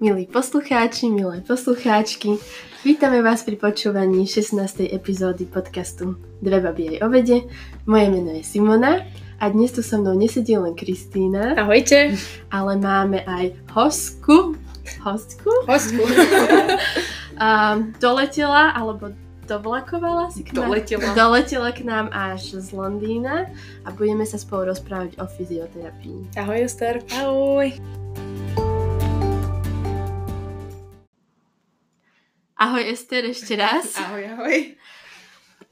Milí poslucháči, milé poslucháčky, vítame vás pri počúvaní 16. epizódy podcastu Dve babi aj o vede. Moje meno je Simona a dnes tu so mnou nesedí len Kristýna. Ahojte. Ale máme aj hostku. Hostku? Hostku. a, doletela, alebo dovlakovala si k nám, doletela. doletela k nám až z Londýna a budeme sa spolu rozprávať o fyzioterapii. Ahoj Ester. Ahoj. Ahoj Ester ešte raz. Ahoj, ahoj.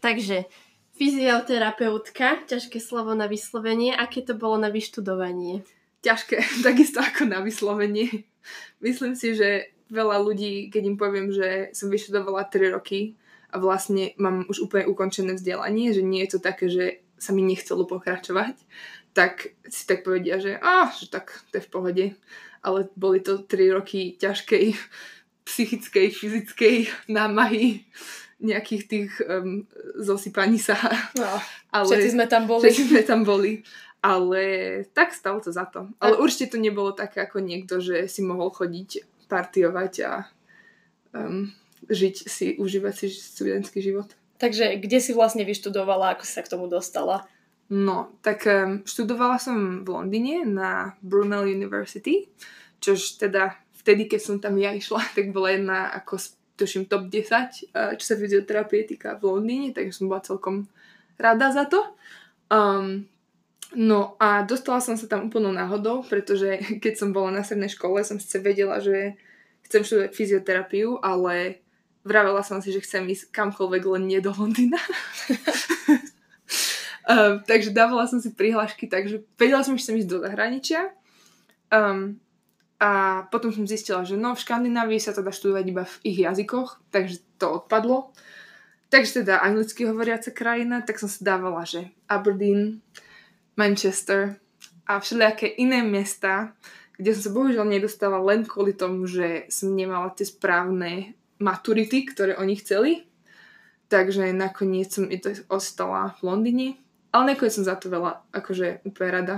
Takže, fyzioterapeutka, ťažké slovo na vyslovenie, aké to bolo na vyštudovanie? Ťažké, takisto ako na vyslovenie. Myslím si, že veľa ľudí, keď im poviem, že som vyštudovala 3 roky a vlastne mám už úplne ukončené vzdelanie, že nie je to také, že sa mi nechcelo pokračovať, tak si tak povedia, že, á, že tak to je v pohode. Ale boli to 3 roky ťažkej psychickej, fyzickej námahy, nejakých tých um, zosypaní sa. No, ale všetci sme tam boli. Všetci sme tam boli. Ale tak stalo to za to. Ale určite to nebolo také ako niekto, že si mohol chodiť, partiovať a um, žiť si, užívať si študentský život. Takže kde si vlastne vyštudovala, ako si sa k tomu dostala? No, tak um, študovala som v Londýne na Brunel University, čož teda vtedy, keď som tam ja išla, tak bola jedna ako tuším top 10, čo sa fyzioterapie týka v Londýne, takže som bola celkom rada za to. Um, no a dostala som sa tam úplnou náhodou, pretože keď som bola na strednej škole, som sice vedela, že chcem študovať fyzioterapiu, ale vravela som si, že chcem ísť kamkoľvek, len nie do Londýna. um, takže dávala som si prihlášky, takže vedela som, že chcem ísť do zahraničia. Um, a potom som zistila, že no v Škandinávii sa to dá študovať iba v ich jazykoch, takže to odpadlo. Takže teda anglicky hovoriaca krajina, tak som si dávala, že Aberdeen, Manchester a všelijaké iné mesta, kde som sa bohužiaľ nedostala len kvôli tomu, že som nemala tie správne maturity, ktoré oni chceli. Takže nakoniec som to ostala v Londýne. Ale nakoniec som za to veľa akože úplne rada.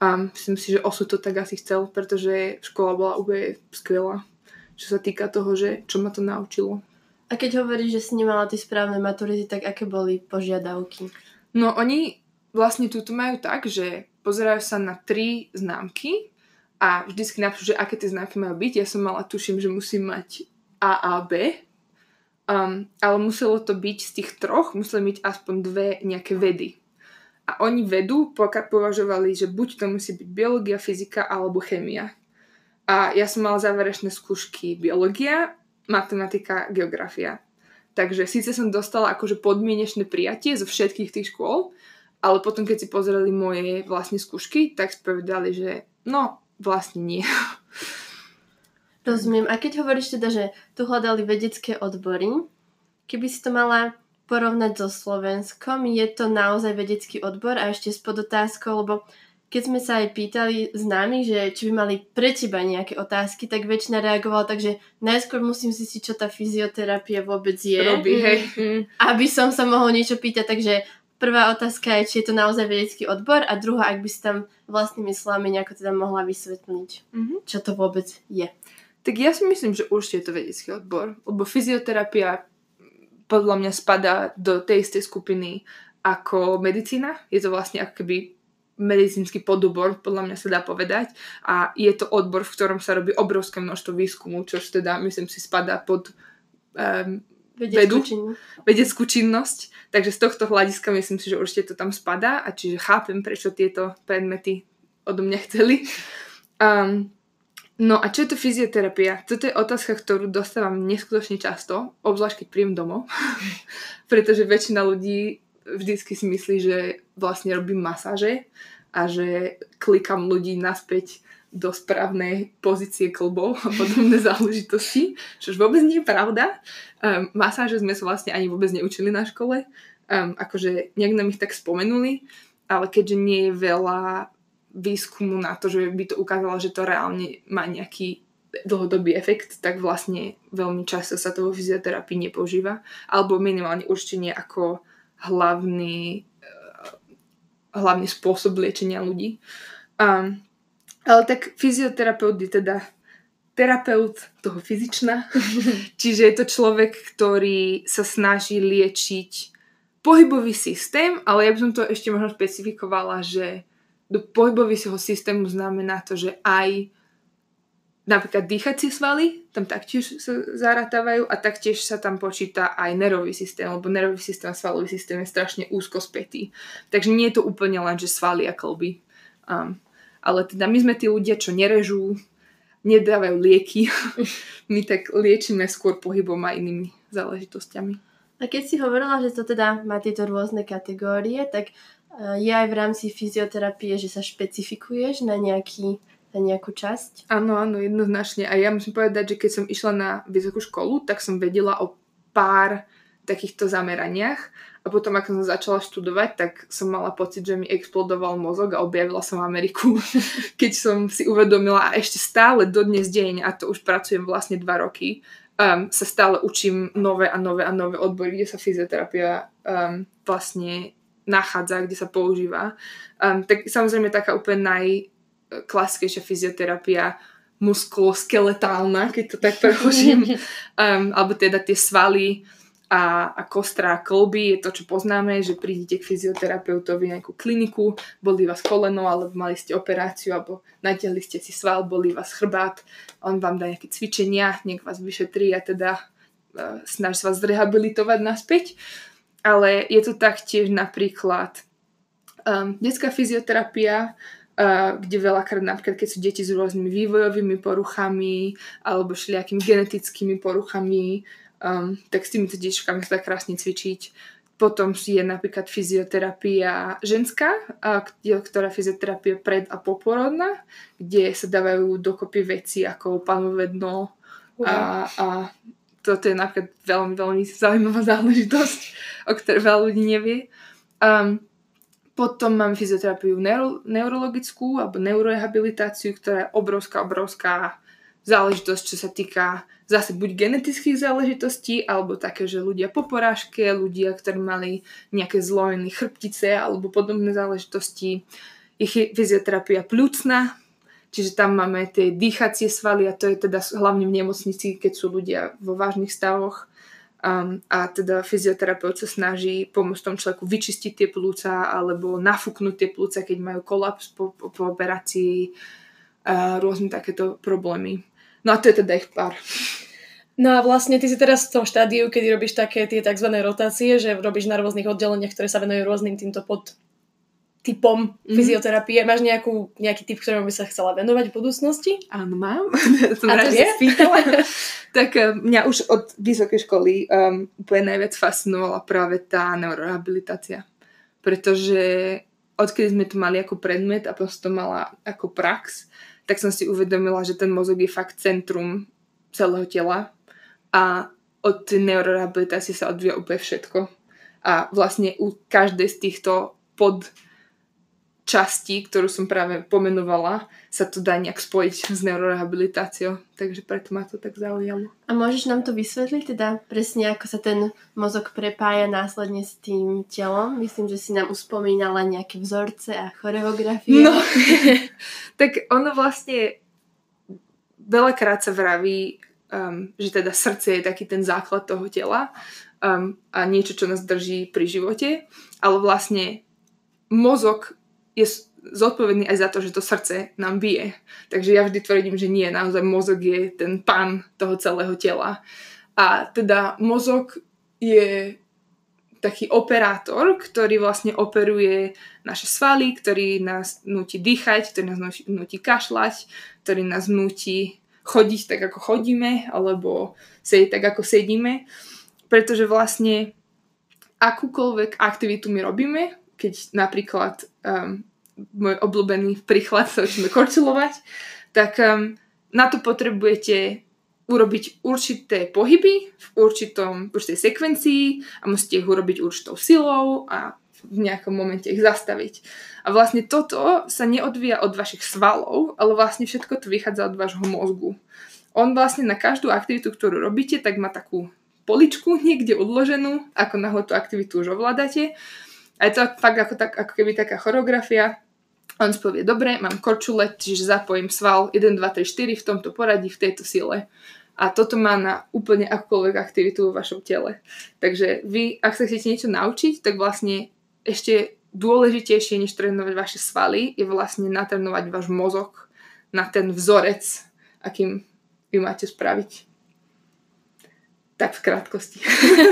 A myslím si, že osud to tak asi chcel, pretože škola bola úplne skvelá, čo sa týka toho, že čo ma to naučilo. A keď hovoríš, že si nemala tie správne maturity, tak aké boli požiadavky? No oni vlastne túto majú tak, že pozerajú sa na tri známky a vždycky napíšu, že aké tie známky majú byť. Ja som mala, tuším, že musím mať A a B, um, ale muselo to byť z tých troch, museli byť aspoň dve nejaké vedy. A oni vedu považovali, že buď to musí byť biológia, fyzika alebo chémia. A ja som mala záverečné skúšky biológia, matematika, geografia. Takže síce som dostala akože podmienečné prijatie zo všetkých tých škôl, ale potom keď si pozreli moje vlastne skúšky, tak povedali, že no, vlastne nie. Rozumiem. A keď hovoríš teda, že tu hľadali vedecké odbory, keby si to mala porovnať so Slovenskom, je to naozaj vedecký odbor a ešte s podotázkou, lebo keď sme sa aj pýtali známych, že či by mali pre teba nejaké otázky, tak väčšina reagovala tak, že najskôr musím si čo tá fyzioterapia vôbec je. Robí, hej. Mm. Aby som sa mohol niečo pýtať, takže prvá otázka je, či je to naozaj vedecký odbor a druhá, ak by si tam vlastnými slovami nejako teda mohla vysvetliť, mm-hmm. čo to vôbec je. Tak ja si myslím, že určite je to vedecký odbor, lebo fyzioterapia podľa mňa spadá do tej istej skupiny ako medicína. Je to vlastne ako keby medicínsky podobor, podľa mňa sa dá povedať. A je to odbor, v ktorom sa robí obrovské množstvo výskumu, čo teda, myslím si, spadá pod um, vedu, vedeckú činnosť. Takže z tohto hľadiska myslím si, že určite to tam spadá a čiže chápem, prečo tieto predmety odo mňa chceli. Um, No a čo je to fyzioterapia? Toto je otázka, ktorú dostávam neskutočne často, obzvlášť keď príjem domov, pretože väčšina ľudí vždycky si myslí, že vlastne robím masáže a že klikam ľudí naspäť do správnej pozície klbov a podobné záležitosti, čo vôbec nie je pravda. Um, masáže sme sa vlastne ani vôbec neučili na škole, um, akože nejak nám ich tak spomenuli, ale keďže nie je veľa výskumu na to, že by to ukázalo, že to reálne má nejaký dlhodobý efekt, tak vlastne veľmi často sa to vo fyzioterapii nepoužíva. Alebo minimálne určite nie ako hlavný, uh, hlavný spôsob liečenia ľudí. Um, ale tak fyzioterapeut je teda terapeut toho fyzična. Čiže je to človek, ktorý sa snaží liečiť pohybový systém, ale ja by som to ešte možno špecifikovala, že do pohybového systému znamená to, že aj napríklad dýchacie svaly, tam taktiež sa zaratávajú a taktiež sa tam počíta aj nervový systém, lebo nervový systém a svalový systém je strašne úzko spätý. Takže nie je to úplne len, že svaly a klby. Um, ale teda my sme tí ľudia, čo nerežú, nedávajú lieky. My tak liečíme skôr pohybom a inými záležitosťami. A keď si hovorila, že to teda má tieto rôzne kategórie, tak je aj v rámci fyzioterapie, že sa špecifikuješ na, nejaký, na nejakú časť? Áno, áno, jednoznačne. A ja musím povedať, že keď som išla na vysokú školu, tak som vedela o pár takýchto zameraniach a potom, ako som začala študovať, tak som mala pocit, že mi explodoval mozog a objavila som Ameriku, keď som si uvedomila a ešte stále dodnes deň, a to už pracujem vlastne dva roky, um, sa stále učím nové a nové a nové odbory, kde sa fyzioterapia um, vlastne nachádza, kde sa používa. Um, tak samozrejme taká úplne najklasickejšia fyzioterapia muskuloskeletálna, keď to tak preložím, um, alebo teda tie svaly, a, a kostra kolby je to, čo poznáme, že prídete k fyzioterapeutovi nejakú kliniku, boli vás koleno, alebo mali ste operáciu, alebo natiahli ste si sval, boli vás chrbát, on vám dá nejaké cvičenia, nech vás vyšetrí a teda uh, snaží sa vás zrehabilitovať naspäť. Ale je to taktiež napríklad um, detská fyzioterapia, Uh, kde veľakrát napríklad, keď sú deti s rôznymi vývojovými poruchami alebo všelijakými genetickými poruchami, um, tak s týmito detičkami sa dá krásne cvičiť. Potom je napríklad fyzioterapia ženská, a, ktorá fyzioterapia pred a poporodná, kde sa dávajú dokopy veci ako palmové dno a, a toto je napríklad veľmi, veľmi zaujímavá záležitosť, o ktorej veľa ľudí nevie. Um, potom mám fyzioterapiu neuro, neurologickú alebo neurorehabilitáciu, ktorá je obrovská, obrovská záležitosť, čo sa týka zase buď genetických záležitostí, alebo také, že ľudia po porážke, ľudia, ktorí mali nejaké zlojené chrbtice alebo podobné záležitosti. Je fyzioterapia plúcna, čiže tam máme tie dýchacie svaly a to je teda hlavne v nemocnici, keď sú ľudia vo vážnych stavoch. Um, a teda fyzioterapeut sa snaží pomôcť tomu človeku vyčistiť tie plúca alebo nafúknuť tie plúca, keď majú kolaps po, po, po operácii a rôzne takéto problémy. No a to je teda ich pár. No a vlastne ty si teraz v tom štádiu, kedy robíš také tie tzv. rotácie, že robíš na rôznych oddeleniach, ktoré sa venujú rôznym týmto pod typom mm-hmm. fyzioterapie. Máš nejakú, nejaký typ, ktorému by sa chcela venovať v budúcnosti? Áno, mám. Som rád, že tak eh, mňa už od vysokej školy um, úplne najviac fascinovala práve tá neurorehabilitácia. Pretože odkedy sme to mali ako predmet a prosto mala ako prax, tak som si uvedomila, že ten mozog je fakt centrum celého tela a od neurorehabilitácie sa odvíja úplne všetko. A vlastne u každej z týchto pod častí, ktorú som práve pomenovala, sa to dá nejak spojiť s neurorehabilitáciou. Takže preto ma to tak zaujalo. A môžeš nám to vysvetliť, teda presne ako sa ten mozog prepája následne s tým telom? Myslím, že si nám uspomínala nejaké vzorce a choreografie. No, tak ono vlastne veľakrát sa vraví, um, že teda srdce je taký ten základ toho tela um, a niečo, čo nás drží pri živote, ale vlastne mozog je zodpovedný aj za to, že to srdce nám bije. Takže ja vždy tvrdím, že nie, naozaj mozog je ten pán toho celého tela. A teda mozog je taký operátor, ktorý vlastne operuje naše svaly, ktorý nás nutí dýchať, ktorý nás nutí kašľať, ktorý nás nutí chodiť tak, ako chodíme, alebo sedieť tak, ako sedíme. Pretože vlastne akúkoľvek aktivitu my robíme, keď napríklad um, môj obľúbený príklad, sa učíme korčulovať, tak um, na to potrebujete urobiť určité pohyby v určitom, určitej sekvencii a musíte ich urobiť určitou silou a v nejakom momente ich zastaviť. A vlastne toto sa neodvíja od vašich svalov, ale vlastne všetko to vychádza od vášho mozgu. On vlastne na každú aktivitu, ktorú robíte, tak má takú poličku niekde odloženú, ako náhle tú aktivitu už ovládate. A je to fakt ako, tak, ako keby taká choreografia, on povie, dobre, mám korčulet, čiže zapojím sval 1, 2, 3, 4 v tomto poradí, v tejto sile. A toto má na úplne akúkoľvek aktivitu vo vašom tele. Takže vy, ak sa chcete niečo naučiť, tak vlastne ešte dôležitejšie, než trénovať vaše svaly, je vlastne natrénovať váš mozog na ten vzorec, akým vy máte spraviť. Tak v krátkosti.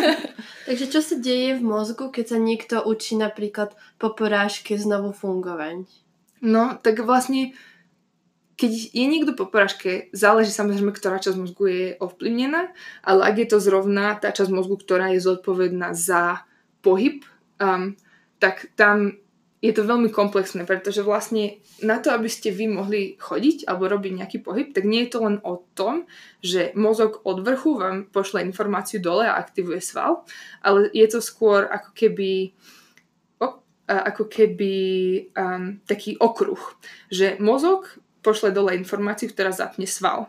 Takže čo sa deje v mozgu, keď sa niekto učí napríklad po porážke znovu fungovať? No, tak vlastne, keď je niekto po porážke, záleží samozrejme, ktorá časť mozgu je ovplyvnená, ale ak je to zrovna tá časť mozgu, ktorá je zodpovedná za pohyb, um, tak tam je to veľmi komplexné, pretože vlastne na to, aby ste vy mohli chodiť alebo robiť nejaký pohyb, tak nie je to len o tom, že mozog od vrchu vám pošle informáciu dole a aktivuje sval, ale je to skôr ako keby ako keby um, taký okruh, že mozog pošle dole informáciu, ktorá zapne sval.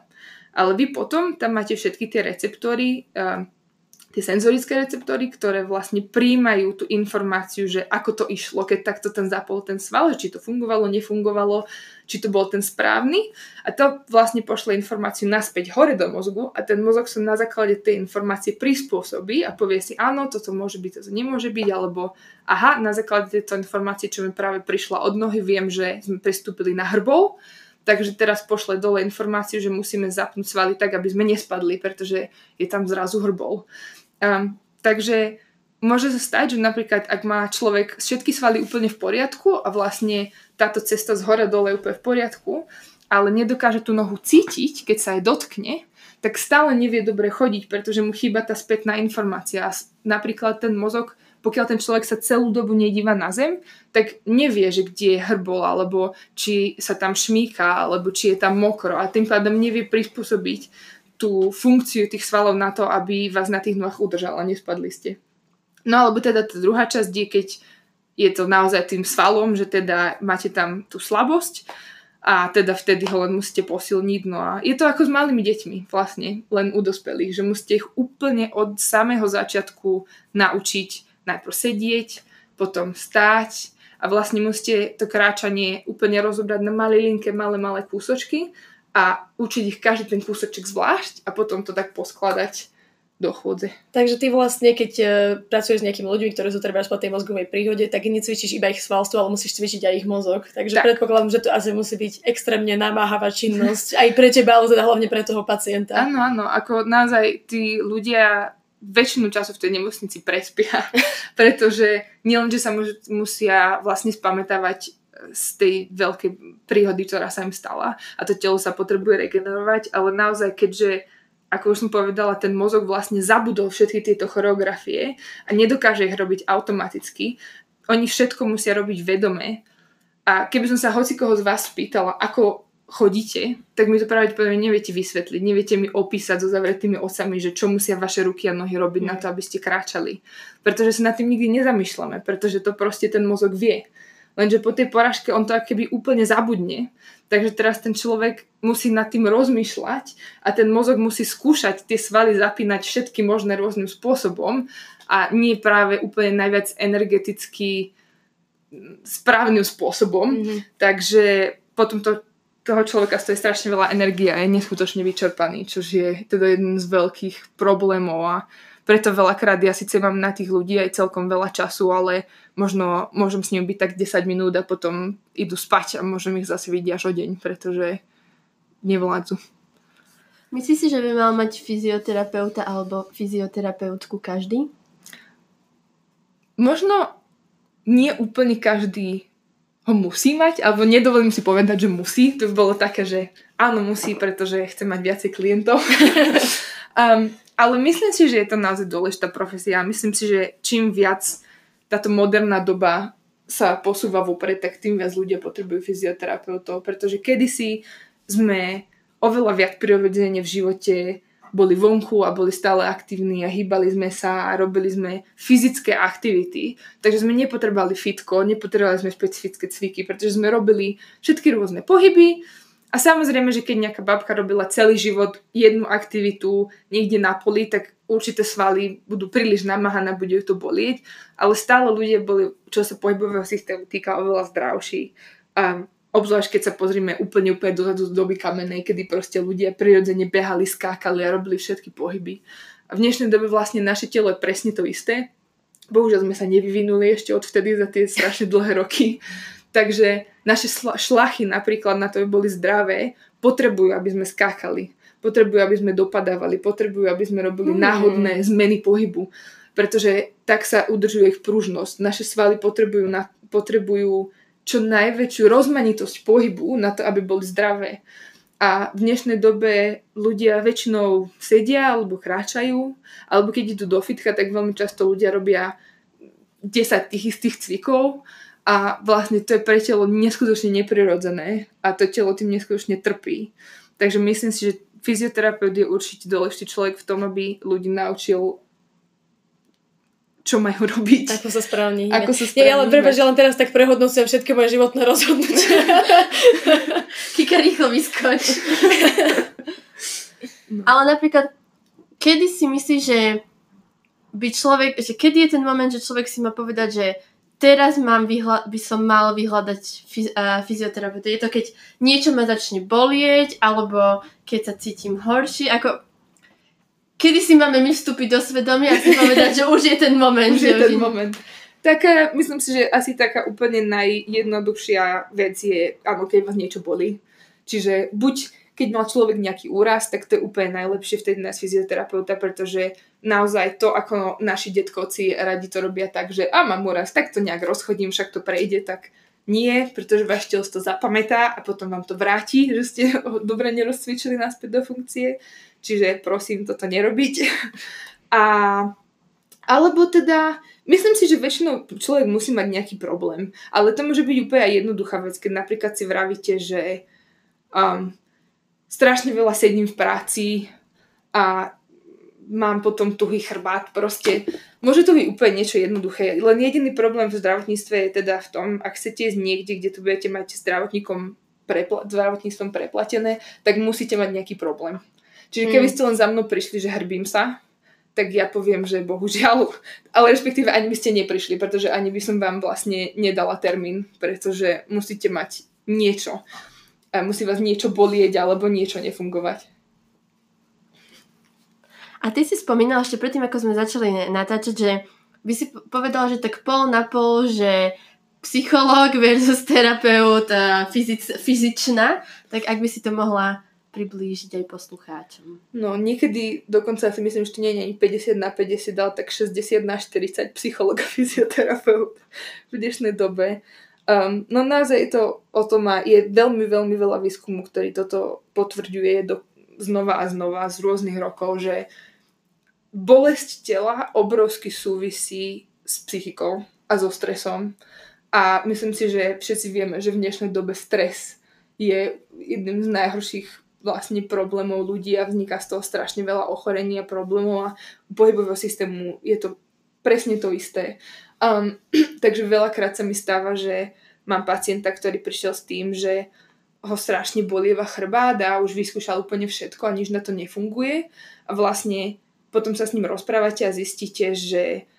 Ale vy potom tam máte všetky tie receptory, um, tie senzorické receptory, ktoré vlastne príjmajú tú informáciu, že ako to išlo, keď takto ten zapol ten sval, či to fungovalo, nefungovalo, či to bol ten správny. A to vlastne pošle informáciu naspäť hore do mozgu a ten mozog sa na základe tej informácie prispôsobí a povie si, áno, toto môže byť, toto nemôže byť, alebo aha, na základe tejto informácie, čo mi práve prišla od nohy, viem, že sme pristúpili na hrbol, takže teraz pošle dole informáciu, že musíme zapnúť svaly tak, aby sme nespadli, pretože je tam zrazu hrbol. Um, takže môže sa stať, že napríklad ak má človek všetky svaly úplne v poriadku a vlastne táto cesta z hora dole je úplne v poriadku, ale nedokáže tú nohu cítiť, keď sa aj dotkne, tak stále nevie dobre chodiť, pretože mu chýba tá spätná informácia. A napríklad ten mozog, pokiaľ ten človek sa celú dobu nedíva na zem, tak nevie, že kde je hrbol, alebo či sa tam šmíka, alebo či je tam mokro a tým pádom nevie prispôsobiť tú funkciu tých svalov na to, aby vás na tých nohách udržal a nespadli ste. No alebo teda tá druhá časť je, keď je to naozaj tým svalom, že teda máte tam tú slabosť a teda vtedy ho len musíte posilniť. No a je to ako s malými deťmi vlastne, len u dospelých, že musíte ich úplne od samého začiatku naučiť najprv sedieť, potom stáť a vlastne musíte to kráčanie úplne rozobrať na malé linke, malé, malé kúsočky a učiť ich každý ten kúsoček zvlášť a potom to tak poskladať do chôdze. Takže ty vlastne, keď uh, pracuješ s nejakými ľuďmi, ktorí sú treba po tej mozgovej príhode, tak necvičíš iba ich svalstvo, ale musíš cvičiť aj ich mozog. Takže tak. predpokladám, že to asi musí byť extrémne namáhavá činnosť aj pre teba, ale teda hlavne pre toho pacienta. Áno, áno, ako naozaj tí ľudia väčšinu času v tej nemocnici prespia, pretože nielen, že sa musia vlastne spamätávať z tej veľkej príhody, ktorá sa im stala a to telo sa potrebuje regenerovať, ale naozaj, keďže ako už som povedala, ten mozog vlastne zabudol všetky tieto choreografie a nedokáže ich robiť automaticky. Oni všetko musia robiť vedome. A keby som sa hoci koho z vás spýtala, ako chodíte, tak mi to pravdepodobne neviete vysvetliť, neviete mi opísať so zavretými osami, že čo musia vaše ruky a nohy robiť mm. na to, aby ste kráčali. Pretože sa nad tým nikdy nezamýšľame, pretože to proste ten mozog vie. Lenže po tej poražke on to keby úplne zabudne. Takže teraz ten človek musí nad tým rozmýšľať a ten mozog musí skúšať tie svaly zapínať všetky možné rôznym spôsobom a nie práve úplne najviac energeticky správnym spôsobom. Mm-hmm. Takže potom to, toho človeka stojí strašne veľa energie a je neskutočne vyčerpaný, čo je teda jeden z veľkých problémov a preto veľakrát ja síce mám na tých ľudí aj celkom veľa času, ale možno môžem s ním byť tak 10 minút a potom idú spať a môžem ich zase vidieť až o deň, pretože nevládzu. Myslíš si, že by mal mať fyzioterapeuta alebo fyzioterapeutku každý? Možno nie úplne každý ho musí mať, alebo nedovolím si povedať, že musí. To by bolo také, že áno, musí, pretože chce mať viacej klientov. um, ale myslím si, že je to naozaj dôležitá profesia. Myslím si, že čím viac táto moderná doba sa posúva vopred, tak tým viac ľudia potrebujú fyzioterapeutov, pretože kedysi sme oveľa viac prirodzene v živote boli vonku a boli stále aktívni a hýbali sme sa a robili sme fyzické aktivity. Takže sme nepotrebovali fitko, nepotrebovali sme špecifické cviky, pretože sme robili všetky rôzne pohyby, a samozrejme, že keď nejaká babka robila celý život jednu aktivitu niekde na poli, tak určité svaly budú príliš namáhané, bude to bolieť, ale stále ľudia boli, čo sa pohybového systému týka, oveľa zdravší. A obzvlášť keď sa pozrieme úplne úplne dozadu z doby kamenej, kedy proste ľudia prirodzene behali, skákali a robili všetky pohyby. A v dnešnej dobe vlastne naše telo je presne to isté. Bohužiaľ sme sa nevyvinuli ešte odvtedy za tie strašne dlhé roky. Takže naše šlachy napríklad na to, aby boli zdravé, potrebujú, aby sme skákali. Potrebujú, aby sme dopadávali. Potrebujú, aby sme robili mm. náhodné zmeny pohybu. Pretože tak sa udržuje ich pružnosť. Naše svaly potrebujú, na, potrebujú čo najväčšiu rozmanitosť pohybu na to, aby boli zdravé. A v dnešnej dobe ľudia väčšinou sedia alebo kráčajú, alebo keď idú do fitka, tak veľmi často ľudia robia 10 tých istých cvikov a vlastne to je pre telo neskutočne neprirodzené a to telo tým neskutočne trpí. Takže myslím si, že fyzioterapeut je určite dôležitý človek v tom, aby ľudí naučil čo majú robiť. Ako sa správne Ako sa správne Ja, ale prepáč, že len teraz tak prehodnocujem všetky moje životné rozhodnutia. Kika rýchlo vyskoč. no. Ale napríklad, kedy si myslíš, že by človek, že kedy je ten moment, že človek si má povedať, že teraz mám vyhľa- by som mal vyhľadať fyz- uh, fyzioterapeuta. Je to, keď niečo ma začne bolieť, alebo keď sa cítim horší, ako kedy si máme my vstúpiť do svedomia a si povedať, že už je ten moment. Už je ten už... moment. Tak myslím si, že asi taká úplne najjednoduchšia vec je, áno, keď vás niečo bolí. Čiže buď keď mal človek nejaký úraz, tak to je úplne najlepšie vtedy na fyzioterapeuta, pretože naozaj to, ako naši detkovci radi to robia tak, že a mám úraz, tak to nejak rozchodím, však to prejde, tak nie, pretože váš telo to zapamätá a potom vám to vráti, že ste ho dobre nerozcvičili naspäť do funkcie. Čiže prosím toto nerobiť. A, alebo teda, myslím si, že väčšinou človek musí mať nejaký problém. Ale to môže byť úplne aj jednoduchá vec, keď napríklad si vravíte, že um, strašne veľa sedím v práci a mám potom tuhý chrbát. Proste môže to byť úplne niečo jednoduché. Len jediný problém v zdravotníctve je teda v tom, ak chcete ísť niekde, kde to budete mať zdravotníkom prepla- zdravotníctvom preplatené, tak musíte mať nejaký problém. Čiže keby mm. ste len za mnou prišli, že hrbím sa, tak ja poviem, že bohužiaľ, ale respektíve ani by ste neprišli, pretože ani by som vám vlastne nedala termín, pretože musíte mať niečo. A musí vás niečo bolieť alebo niečo nefungovať. A ty si spomínala ešte predtým, ako sme začali natáčať, že by si povedala, že tak pol na pol, že psychológ versus terapeut, fyzic, fyzičná, tak ak by si to mohla priblížiť aj poslucháčom. No niekedy dokonca si myslím, že to nie je 50 na 50, ale tak 60 na 40 psycholog a fyzioterapeut v dnešnej dobe. Um, no naozaj to o tom má, je veľmi, veľmi veľa výskumu, ktorý toto potvrďuje do, znova a znova z rôznych rokov, že bolesť tela obrovsky súvisí s psychikou a so stresom. A myslím si, že všetci vieme, že v dnešnej dobe stres je jedným z najhorších vlastne problémov ľudí a vzniká z toho strašne veľa ochorení a problémov a pohybového systému je to presne to isté. Um, takže veľakrát sa mi stáva, že mám pacienta, ktorý prišiel s tým, že ho strašne bolieva chrbát a už vyskúšal úplne všetko a nič na to nefunguje a vlastne potom sa s ním rozprávate a zistíte, že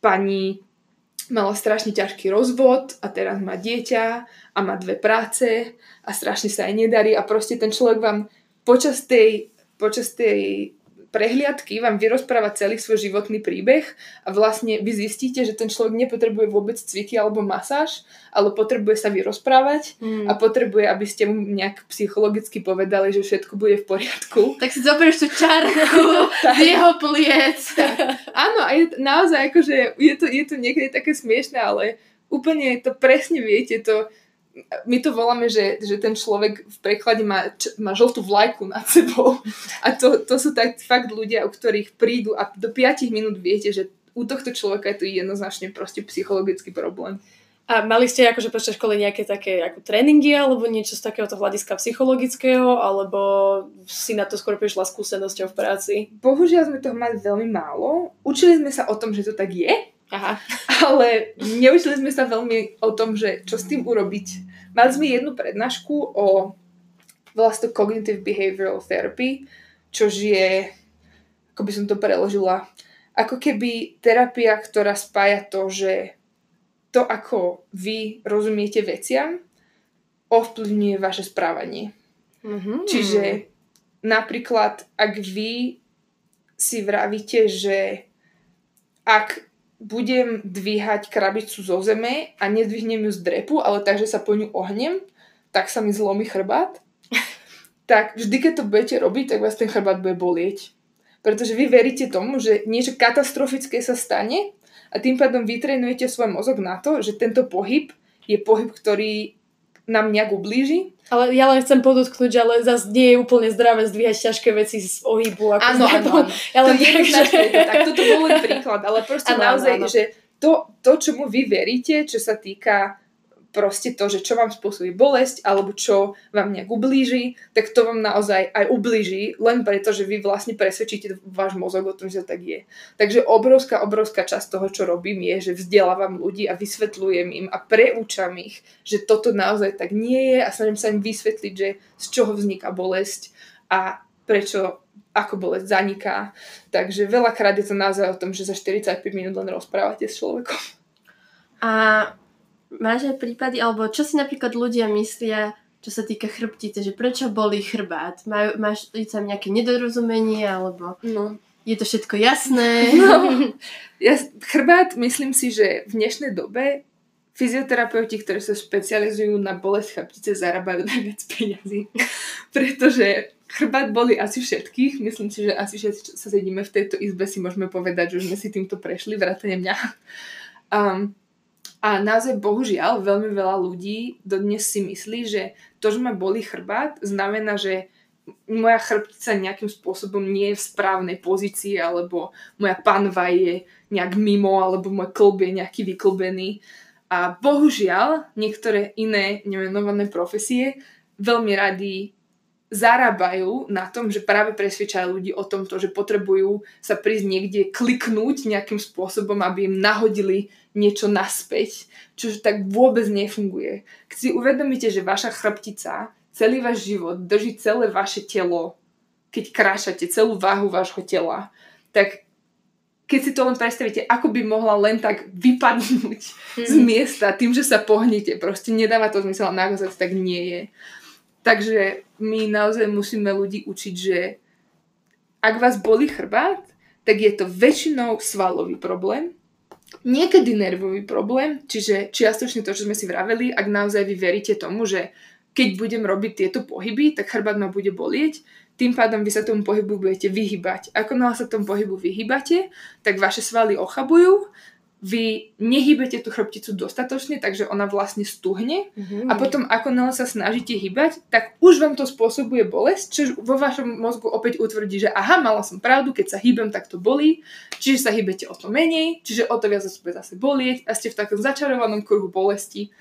pani mala strašne ťažký rozvod a teraz má dieťa a má dve práce a strašne sa aj nedarí a proste ten človek vám počas tej, počas tej prehliadky vám vyrozpráva celý svoj životný príbeh a vlastne vy zistíte, že ten človek nepotrebuje vôbec cviky alebo masáž, ale potrebuje sa vyrozprávať hmm. a potrebuje, aby ste mu nejak psychologicky povedali, že všetko bude v poriadku. Tak si zoberieš tú čarku z jeho pliec. Áno, a je naozaj akože je to, je to niekedy také smiešné, ale úplne to presne viete, to my to voláme, že, že ten človek v preklade má, má žltú vlajku nad sebou. A to, to sú tak fakt ľudia, u ktorých prídu a do 5 minút viete, že u tohto človeka je to jednoznačne proste psychologický problém. A mali ste akože počas školy nejaké také ako tréningy alebo niečo z takéhoto hľadiska psychologického, alebo si na to skôr prišla skúsenosťou v práci? Bohužiaľ sme toho mali veľmi málo. Učili sme sa o tom, že to tak je, Aha. Ale neučili sme sa veľmi o tom, že čo s tým urobiť. Mali sme jednu prednášku o vlastne Cognitive Behavioral Therapy, čož je, ako by som to preložila, ako keby terapia, ktorá spája to, že to, ako vy rozumiete veciam ovplyvňuje vaše správanie. Mhm. Čiže napríklad, ak vy si vravíte, že ak budem dvíhať krabicu zo zeme a nedvihnem ju z drepu, ale takže sa po ňu ohnem, tak sa mi zlomí chrbát, tak vždy, keď to budete robiť, tak vás ten chrbát bude bolieť. Pretože vy veríte tomu, že niečo katastrofické sa stane a tým pádom vytrenujete svoj mozog na to, že tento pohyb je pohyb, ktorý nám nejak ublíži. Ale ja len chcem podotknúť, ale zase nie je úplne zdravé zdvíhať ťažké veci z ohybu. Ako Áno, áno, áno. Ja to je že... tak, toto bol len príklad, ale proste áno, naozaj, áno. že to, to, čomu vy veríte, čo sa týka proste to, že čo vám spôsobí bolesť alebo čo vám nejak ublíži, tak to vám naozaj aj ublíži, len preto, že vy vlastne presvedčíte váš mozog o tom, že tak je. Takže obrovská, obrovská časť toho, čo robím, je, že vzdelávam ľudí a vysvetľujem im a preúčam ich, že toto naozaj tak nie je a snažím sa im vysvetliť, že z čoho vzniká bolesť a prečo ako bolesť zaniká. Takže veľakrát je to naozaj o tom, že za 45 minút len rozprávate s človekom. A máš aj prípady, alebo čo si napríklad ľudia myslia, čo sa týka chrbtice, že prečo bolí chrbát? Majú, máš tam nejaké nedorozumenie, alebo No. je to všetko jasné? No, ja, chrbát, myslím si, že v dnešnej dobe fyzioterapeuti, ktorí sa špecializujú na bolesť chrbtice, zarábajú najviac peniazy. Pretože chrbát boli asi všetkých. Myslím si, že asi všetci, čo sa sedíme v tejto izbe, si môžeme povedať, že už sme si týmto prešli, vrátane mňa. Um, a naozaj, bohužiaľ, veľmi veľa ľudí dodnes si myslí, že to, že ma bolí chrbát, znamená, že moja chrbtica nejakým spôsobom nie je v správnej pozícii, alebo moja panva je nejak mimo, alebo môj klb je nejaký vyklbený. A bohužiaľ, niektoré iné nemenované profesie veľmi radi zarábajú na tom, že práve presvedčajú ľudí o tomto, že potrebujú sa prísť niekde kliknúť nejakým spôsobom, aby im nahodili niečo naspäť, čo tak vôbec nefunguje. Keď si uvedomíte, že vaša chrbtica celý váš život drží celé vaše telo, keď krášate celú váhu vášho tela, tak keď si to len predstavíte, ako by mohla len tak vypadnúť z miesta tým, že sa pohnete. Proste nedáva to zmysel a naozaj tak nie je. Takže my naozaj musíme ľudí učiť, že ak vás boli chrbát, tak je to väčšinou svalový problém, niekedy nervový problém, čiže čiastočne to, čo sme si vraveli, ak naozaj vy veríte tomu, že keď budem robiť tieto pohyby, tak chrbát ma bude bolieť, tým pádom vy sa tomu pohybu budete vyhybať. Ako náhle sa tomu pohybu vyhybate, tak vaše svaly ochabujú, vy nehybete tú chrbticu dostatočne, takže ona vlastne stuhne Mhm. a potom ako náhle sa snažíte hýbať, tak už vám to spôsobuje bolesť, čo vo vašom mozgu opäť utvrdí, že aha, mala som pravdu, keď sa hýbem, tak to bolí, čiže sa hýbete o to menej, čiže o to viac sa bude zase bolieť a ste v takom začarovanom kruhu bolesti.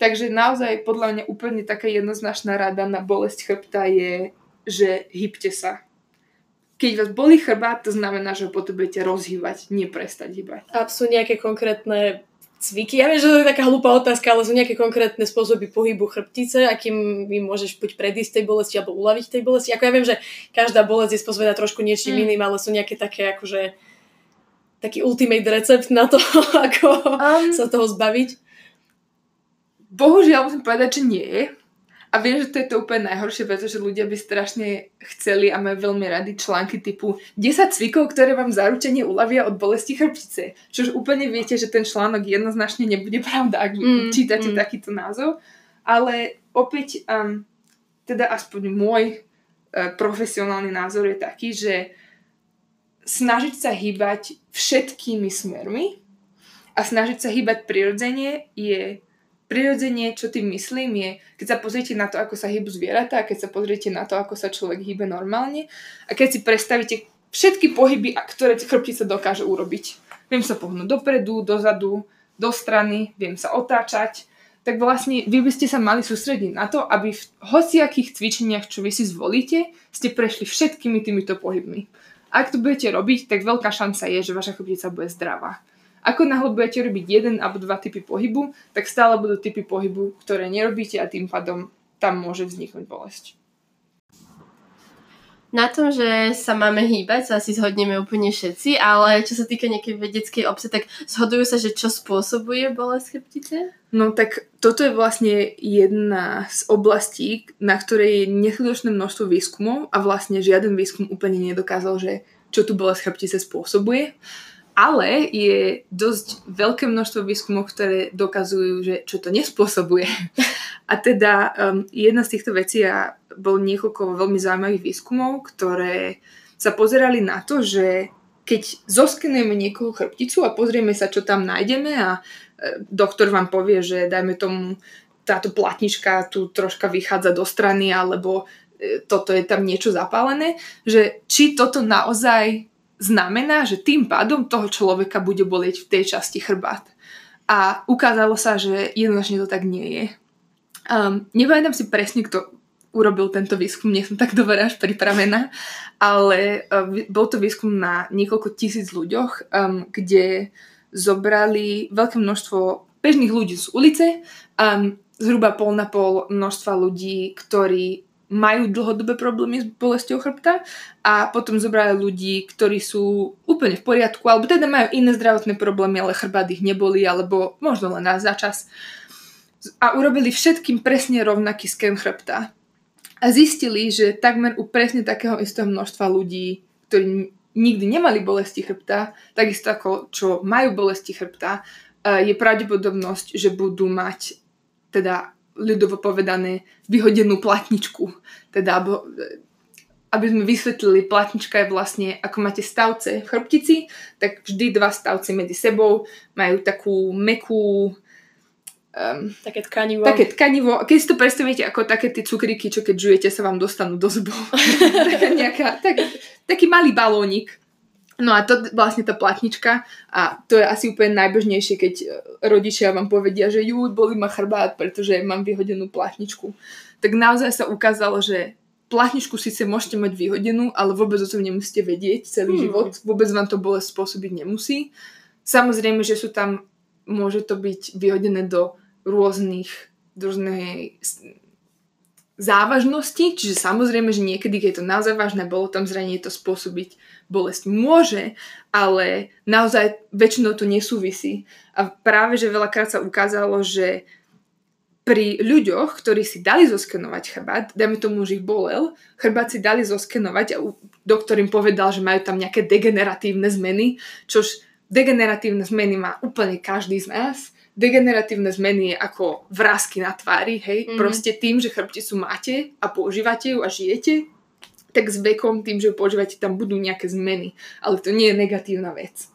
Takže naozaj podľa mňa úplne taká jednoznačná rada na bolesť chrbta je, že hýbte sa. Keď vás bolí chrbát, to znamená, že potrebujete rozhýbať, nie prestať hýbať. A sú nejaké konkrétne cviky? Ja viem, že to je taká hlúpa otázka, ale sú nejaké konkrétne spôsoby pohybu chrbtice, akým mi môžeš buď predísť tej bolesti alebo uľaviť tej bolesti. Ako ja viem, že každá bolesť je spôsobená trošku niečím Mm. iným, ale sú nejaké také akože taký ultimate recept na to, ako Um, sa toho zbaviť. Bohužiaľ musím povedať, že nie. A viem, že to je to úplne najhoršie, pretože ľudia by strašne chceli a majú veľmi rady články typu 10 cvikov, ktoré vám zaručene uľavia od bolesti chrbtice. Čož úplne viete, že ten článok jednoznačne nebude pravda, ak Mm, čítate mm. takýto názov. Ale opäť, um, teda aspoň môj uh, profesionálny názor je taký, že snažiť sa hýbať všetkými smermi a snažiť sa hýbať prirodzene je prirodzene, čo tým myslím, je, keď sa pozriete na to, ako sa hýbu zvieratá, keď sa pozriete na to, ako sa človek hýbe normálne a keď si predstavíte všetky pohyby, ktoré chrbtica dokáže urobiť. Viem sa pohnúť dopredu, dozadu, do strany, viem sa otáčať, tak vlastne vy by ste sa mali sústrediť na to, aby v hociakých cvičeniach, čo vy si zvolíte, ste prešli všetkými týmito pohybmi. Ak to budete robiť, tak veľká šanca je, že vaša chrbtica bude zdravá. Ako náhle budete robiť jeden alebo dva typy pohybu, tak stále budú typy pohybu, ktoré nerobíte a tým pádom tam môže vzniknúť bolesť. Na tom, že sa máme hýbať, sa asi zhodneme úplne všetci, ale čo sa týka nejakej vedeckej obce, tak zhodujú sa, že čo spôsobuje bolesť chrbtice? No tak toto je vlastne jedna z oblastí, na ktorej je neskutočné množstvo výskumov a vlastne žiaden výskum úplne nedokázal, že čo tu bolesť chrbtice spôsobuje. Ale je dosť veľké množstvo výskumov, ktoré dokazujú, že čo to nespôsobuje. A teda um, jedna z týchto vecí a bol niekoľko veľmi zaujímavých výskumov, ktoré sa pozerali na to, že keď zoskenujeme niekoho chrbticu a pozrieme sa, čo tam nájdeme a e, doktor vám povie, že dajme tomu táto platnička tu troška vychádza do strany alebo e, toto je tam niečo zapálené, že či toto naozaj znamená, že tým pádom toho človeka bude bolieť v tej časti chrbát. A ukázalo sa, že jednoznačne to tak nie je. Um, nepamätám si presne, kto urobil tento výskum, nie som tak dobre až pripravená, ale uh, bol to výskum na niekoľko tisíc ľuďoch, um, kde zobrali veľké množstvo bežných ľudí z ulice, um, zhruba pol na pol množstva ľudí, ktorí majú dlhodobé problémy s bolestou chrbta a potom zobrali ľudí, ktorí sú úplne v poriadku, alebo teda majú iné zdravotné problémy, ale chrbát ich neboli, alebo možno len raz za čas. A urobili všetkým presne rovnaký sken chrbta a zistili, že takmer u presne takého istého množstva ľudí, ktorí nikdy nemali bolesti chrbta, takisto ako čo majú bolesti chrbta, je pravdepodobnosť, že budú mať teda ľudovo povedané vyhodenú platničku. Teda, aby sme vysvetlili, platnička je vlastne, ako máte stavce v chrbtici, tak vždy dva stavce medzi sebou majú takú mekú Um, také tkanivo. Také tkanivo. Keď si to predstavíte ako také tie cukríky, čo keď žujete, sa vám dostanú do zubov. Taká nejaká, tak, taký malý balónik. No a to vlastne tá platnička a to je asi úplne najbežnejšie, keď e, rodičia vám povedia, že ju, boli ma chrbát, pretože mám vyhodenú platničku. Tak naozaj sa ukázalo, že platničku síce môžete mať vyhodenú, ale vôbec o tom nemusíte vedieť celý hmm. život. Vôbec vám to bolesť spôsobiť nemusí. Samozrejme, že sú tam, môže to byť vyhodené do rôznych rôznej závažnosti, čiže samozrejme, že niekedy, keď je to naozaj vážne, bolo tam zranenie, to spôsobiť bolesť môže, ale naozaj väčšinou to nesúvisí. A práve, že veľakrát sa ukázalo, že pri ľuďoch, ktorí si dali zoskenovať chrbát, dajme tomu, že ich bolel, chrbát si dali zoskenovať a doktor im povedal, že majú tam nejaké degeneratívne zmeny, čož degeneratívne zmeny má úplne každý z nás, degeneratívne zmeny je ako vrázky na tvári, hej, mm-hmm. proste tým, že chrbticu máte a používate ju a žijete, tak s vekom, tým, že používate, tam budú nejaké zmeny. Ale to nie je negatívna vec.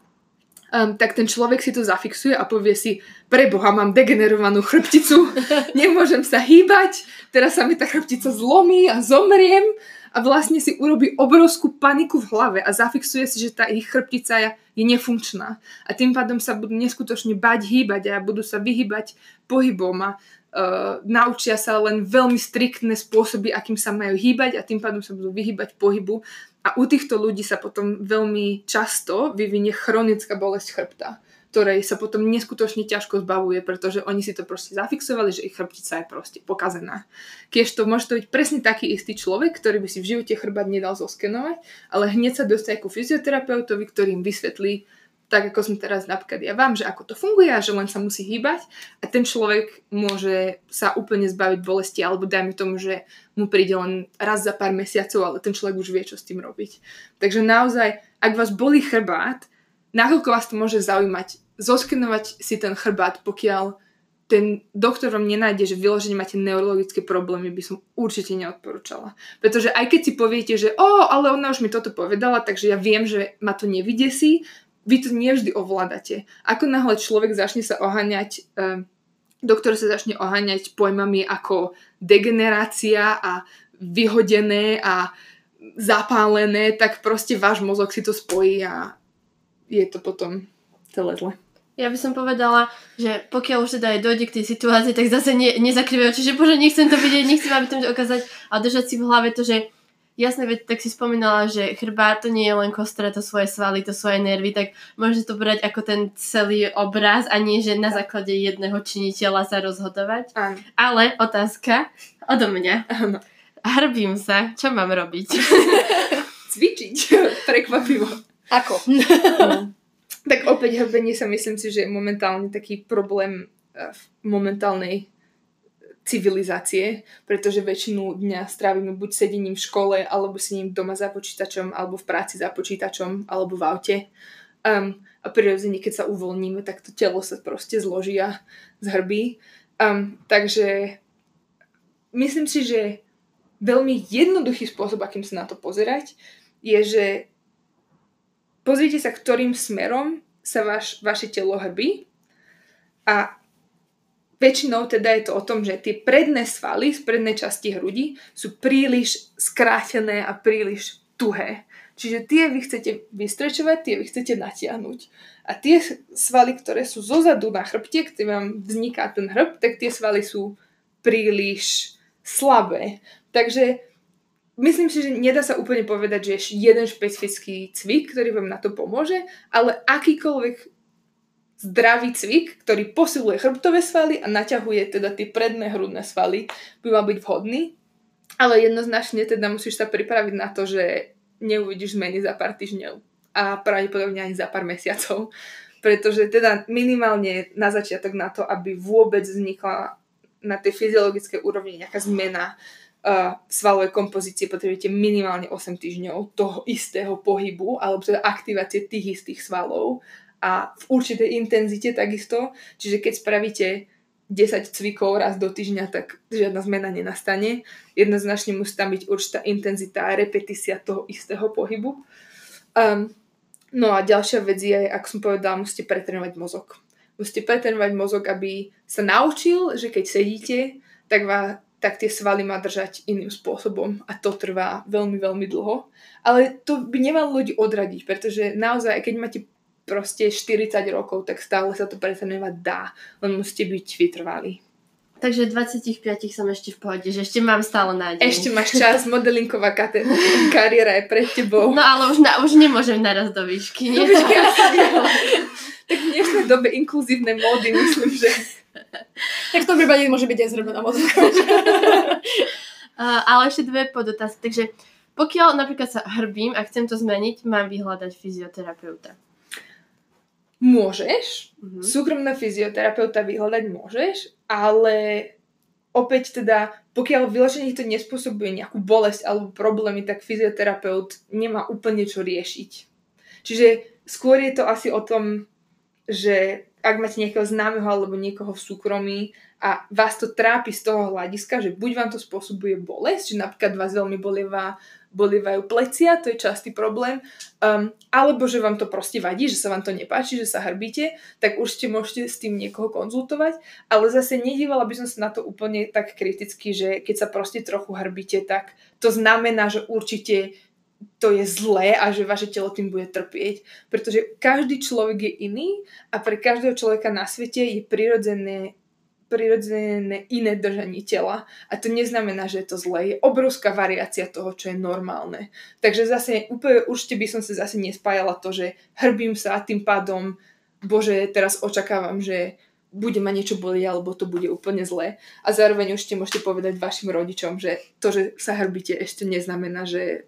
Um, tak ten človek si to zafixuje a povie si, pre Boha, mám degenerovanú chrbticu, nemôžem sa hýbať, teraz sa mi tá chrbtica zlomí a zomriem a vlastne si urobí obrovskú paniku v hlave a zafixuje si, že tá ich chrbtica je nefunkčná. A tým pádom sa budú neskutočne bať hýbať a budú sa vyhýbať pohybom a uh, naučia sa len veľmi striktné spôsoby, akým sa majú hýbať a tým pádom sa budú vyhýbať pohybu. A u týchto ľudí sa potom veľmi často vyvinie chronická bolesť chrbta ktorej sa potom neskutočne ťažko zbavuje, pretože oni si to proste zafixovali, že ich chrbtica je proste pokazená. Keď to môže to byť presne taký istý človek, ktorý by si v živote chrbát nedal zoskenovať, ale hneď sa dostane ku fyzioterapeutovi, ktorý im vysvetlí, tak ako som teraz napríklad ja vám, že ako to funguje a že len sa musí hýbať a ten človek môže sa úplne zbaviť bolesti alebo dajme tomu, že mu príde len raz za pár mesiacov, ale ten človek už vie, čo s tým robiť. Takže naozaj, ak vás boli chrbát, nakoľko vás to môže zaujímať zoskenovať si ten chrbát, pokiaľ ten doktor vám nenájde, že vyloženie máte neurologické problémy, by som určite neodporúčala. Pretože aj keď si poviete, že o, ale ona už mi toto povedala, takže ja viem, že ma to nevidesí, vy to nevždy ovládate. Ako náhle človek začne sa oháňať, eh, doktor sa začne oháňať pojmami ako degenerácia a vyhodené a zapálené, tak proste váš mozog si to spojí a je to potom celé zle. Ja by som povedala, že pokiaľ už teda aj dojde k tej situácii, tak zase ne, nezakrývaj oči, že bože, nechcem to vidieť, nechcem, aby to ukázať a držať si v hlave to, že jasné, veď tak si spomínala, že chrbát to nie je len kostra, to svoje svaly, to svoje nervy, tak môže to brať ako ten celý obraz a nie, že na základe jedného činiteľa sa rozhodovať. Áno. Ale otázka odo mňa. Áno. Hrbím sa. Čo mám robiť? Cvičiť. Prekvapivo. Ako? No. Tak opäť hrbenie sa myslím si, že je momentálne taký problém eh, v momentálnej civilizácie, pretože väčšinu dňa strávime buď sedením v škole, alebo sedením doma za počítačom, alebo v práci za počítačom, alebo v aute. Um, a prirodzene, keď sa uvoľníme, tak to telo sa proste zloží a zhrbí. Um, takže myslím si, že veľmi jednoduchý spôsob, akým sa na to pozerať, je, že pozrite sa, ktorým smerom sa vaš, vaše telo hrbí a Väčšinou teda je to o tom, že tie predné svaly z prednej časti hrudi sú príliš skrátené a príliš tuhé. Čiže tie vy chcete vystrečovať, tie vy chcete natiahnuť. A tie svaly, ktoré sú zozadu na chrbte, kde vám vzniká ten hrb, tak tie svaly sú príliš slabé. Takže myslím si, že nedá sa úplne povedať, že je jeden špecifický cvik, ktorý vám na to pomôže, ale akýkoľvek zdravý cvik, ktorý posiluje chrbtové svaly a naťahuje teda tie predné hrudné svaly, by mal byť vhodný. Ale jednoznačne teda musíš sa pripraviť na to, že neuvidíš zmeny za pár týždňov a pravdepodobne ani za pár mesiacov. Pretože teda minimálne na začiatok na to, aby vôbec vznikla na tej fyziologickej úrovni nejaká zmena uh, svalovej kompozície, potrebujete minimálne 8 týždňov toho istého pohybu alebo teda aktivácie tých istých svalov a v určitej intenzite takisto. Čiže keď spravíte 10 cvikov raz do týždňa, tak žiadna zmena nenastane. Jednoznačne musí tam byť určitá intenzita a repetícia toho istého pohybu. Um, no a ďalšia vec je, ako som povedala, musíte pretrénovať mozog. Musíte pretrénovať mozog, aby sa naučil, že keď sedíte, tak, vás, tak tie svaly má držať iným spôsobom a to trvá veľmi, veľmi dlho. Ale to by nemalo ľudí odradiť, pretože naozaj, keď máte proste 40 rokov, tak stále sa to pretrenovať dá. Len musíte byť vytrvalí. Takže 25 som ešte v pohode, že ešte mám stále nádej. Ešte máš čas, modelinková kate- kariéra je pred tebou. No ale už, na, už nemôžem naraz do výšky, nie? tak v dnešnej dobe inkluzívne módy, myslím, že... tak v tom prípade môže byť aj zrobená modelka. uh, ale ešte dve podotázky. Takže pokiaľ napríklad sa hrbím a chcem to zmeniť, mám vyhľadať fyzioterapeuta. Môžeš, mm-hmm. súkromná fyzioterapeuta vyhľadať môžeš, ale opäť teda, pokiaľ vyloženie to nespôsobuje nejakú bolesť alebo problémy, tak fyzioterapeut nemá úplne čo riešiť. Čiže skôr je to asi o tom, že ak máte nejakého známeho alebo niekoho v súkromí a vás to trápi z toho hľadiska, že buď vám to spôsobuje bolesť, že napríklad vás veľmi bolievá bolievajú plecia, to je častý problém, um, alebo že vám to proste vadí, že sa vám to nepáči, že sa hrbíte, tak určite môžete s tým niekoho konzultovať, ale zase nedívala by som sa na to úplne tak kriticky, že keď sa proste trochu hrbíte, tak to znamená, že určite to je zlé a že vaše telo tým bude trpieť. Pretože každý človek je iný a pre každého človeka na svete je prirodzené prirodzené iné držanie tela. A to neznamená, že je to zlé. Je obrovská variácia toho, čo je normálne. Takže zase úplne určite by som sa zase nespájala to, že hrbím sa a tým pádom, bože, teraz očakávam, že bude ma niečo boliť, alebo to bude úplne zlé. A zároveň určite môžete povedať vašim rodičom, že to, že sa hrbíte, ešte neznamená, že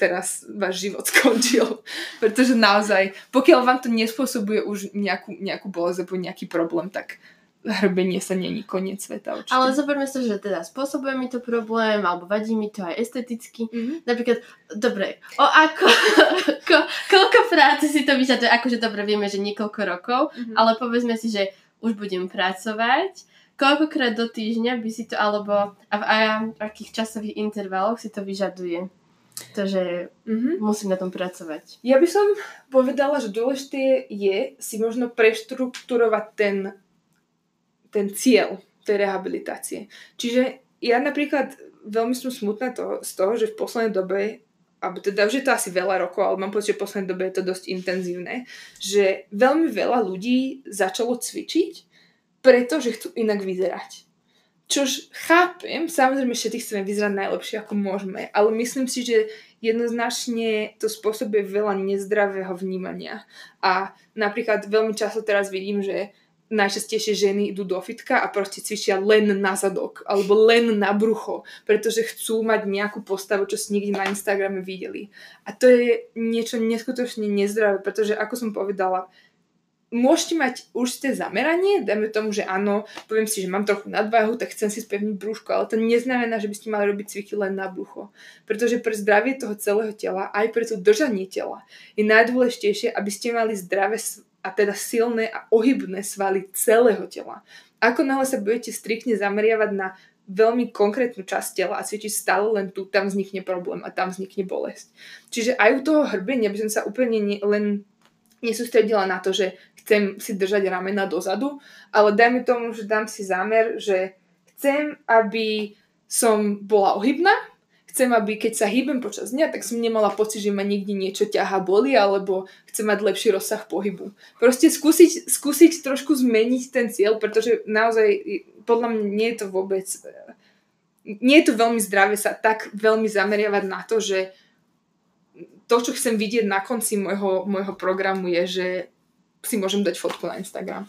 teraz váš život skončil. Pretože naozaj, pokiaľ vám to nespôsobuje už nejakú, nejakú bolesť alebo nejaký problém, tak hrbenie sa není koniec sveta určite. Ale zoberme sa, že teda spôsobuje mi to problém, alebo vadí mi to aj esteticky. Mm-hmm. Napríklad, dobre, o ako, ko, koľko práce si to vyžaduje, akože dobre vieme, že niekoľko rokov, mm-hmm. ale povedzme si, že už budem pracovať, koľkokrát do týždňa by si to, alebo a v, a v akých časových intervaloch si to vyžaduje. Takže mm-hmm. musím na tom pracovať. Ja by som povedala, že dôležité je si možno preštrukturovať ten ten cieľ tej rehabilitácie. Čiže ja napríklad veľmi som smutná to, z toho, že v poslednej dobe alebo teda už je to asi veľa rokov, ale mám pocit, že v poslednej dobe je to dosť intenzívne, že veľmi veľa ľudí začalo cvičiť, pretože chcú inak vyzerať. Čož chápem, samozrejme všetci chceme vyzerať najlepšie, ako môžeme, ale myslím si, že jednoznačne to spôsobuje veľa nezdravého vnímania. A napríklad veľmi často teraz vidím, že najčastejšie ženy idú do fitka a proste cvičia len na zadok alebo len na brucho, pretože chcú mať nejakú postavu, čo si nikdy na Instagrame videli. A to je niečo neskutočne nezdravé, pretože ako som povedala, môžete mať určité zameranie, dajme tomu, že áno, poviem si, že mám trochu nadváhu, tak chcem si spevniť brúško, ale to neznamená, že by ste mali robiť cviky len na brucho. Pretože pre zdravie toho celého tela, aj pre to držanie tela, je najdôležitejšie, aby ste mali zdravé a teda silné a ohybné svaly celého tela. Ako náhle sa budete striktne zameriavať na veľmi konkrétnu časť tela a cvičiť stále len tu, tam vznikne problém a tam vznikne bolesť. Čiže aj u toho hrbenia by som sa úplne ne, len nesústredila na to, že chcem si držať ramena dozadu, ale dajme tomu, že dám si zámer, že chcem, aby som bola ohybná, chcem, aby keď sa hýbem počas dňa, tak som nemala pocit, že ma niekde niečo ťaha boli, alebo chcem mať lepší rozsah pohybu. Proste skúsiť, skúsiť trošku zmeniť ten cieľ, pretože naozaj podľa mňa nie je to vôbec nie je to veľmi zdravé sa tak veľmi zameriavať na to, že to, čo chcem vidieť na konci môjho, môjho programu je, že si môžem dať fotku na Instagram.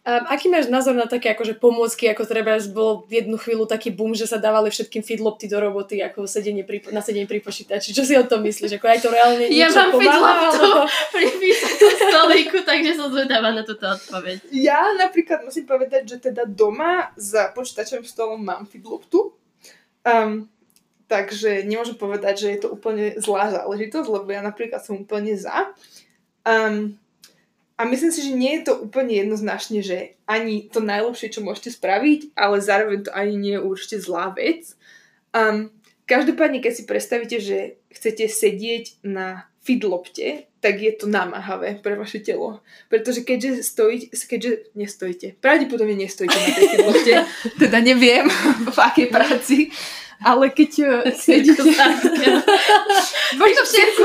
A aký máš názor na také akože pomôcky, ako treba bol v jednu chvíľu taký boom, že sa dávali všetkým feedlopty do roboty, ako sedenie pri, na sedenie pri počítači. Čo si o tom myslíš? Ako aj to reálne Ja mám feedloptu pri stolíku, takže som zvedavá na túto odpoveď. Ja napríklad musím povedať, že teda doma za počítačovým stolom mám feedloptu. Um, takže nemôžem povedať, že je to úplne zlá záležitosť, lebo ja napríklad som úplne za. Um, a myslím si, že nie je to úplne jednoznačne, že ani to najlepšie, čo môžete spraviť, ale zároveň to ani nie je určite zlá vec. Um, každopádne, keď si predstavíte, že chcete sedieť na fidlopte, tak je to namáhavé pre vaše telo. Pretože keďže stojíte, keďže nestojíte, pravdepodobne nestojíte na tej fidlopte, teda neviem v akej práci, ale keď sedíte... Možno všetci,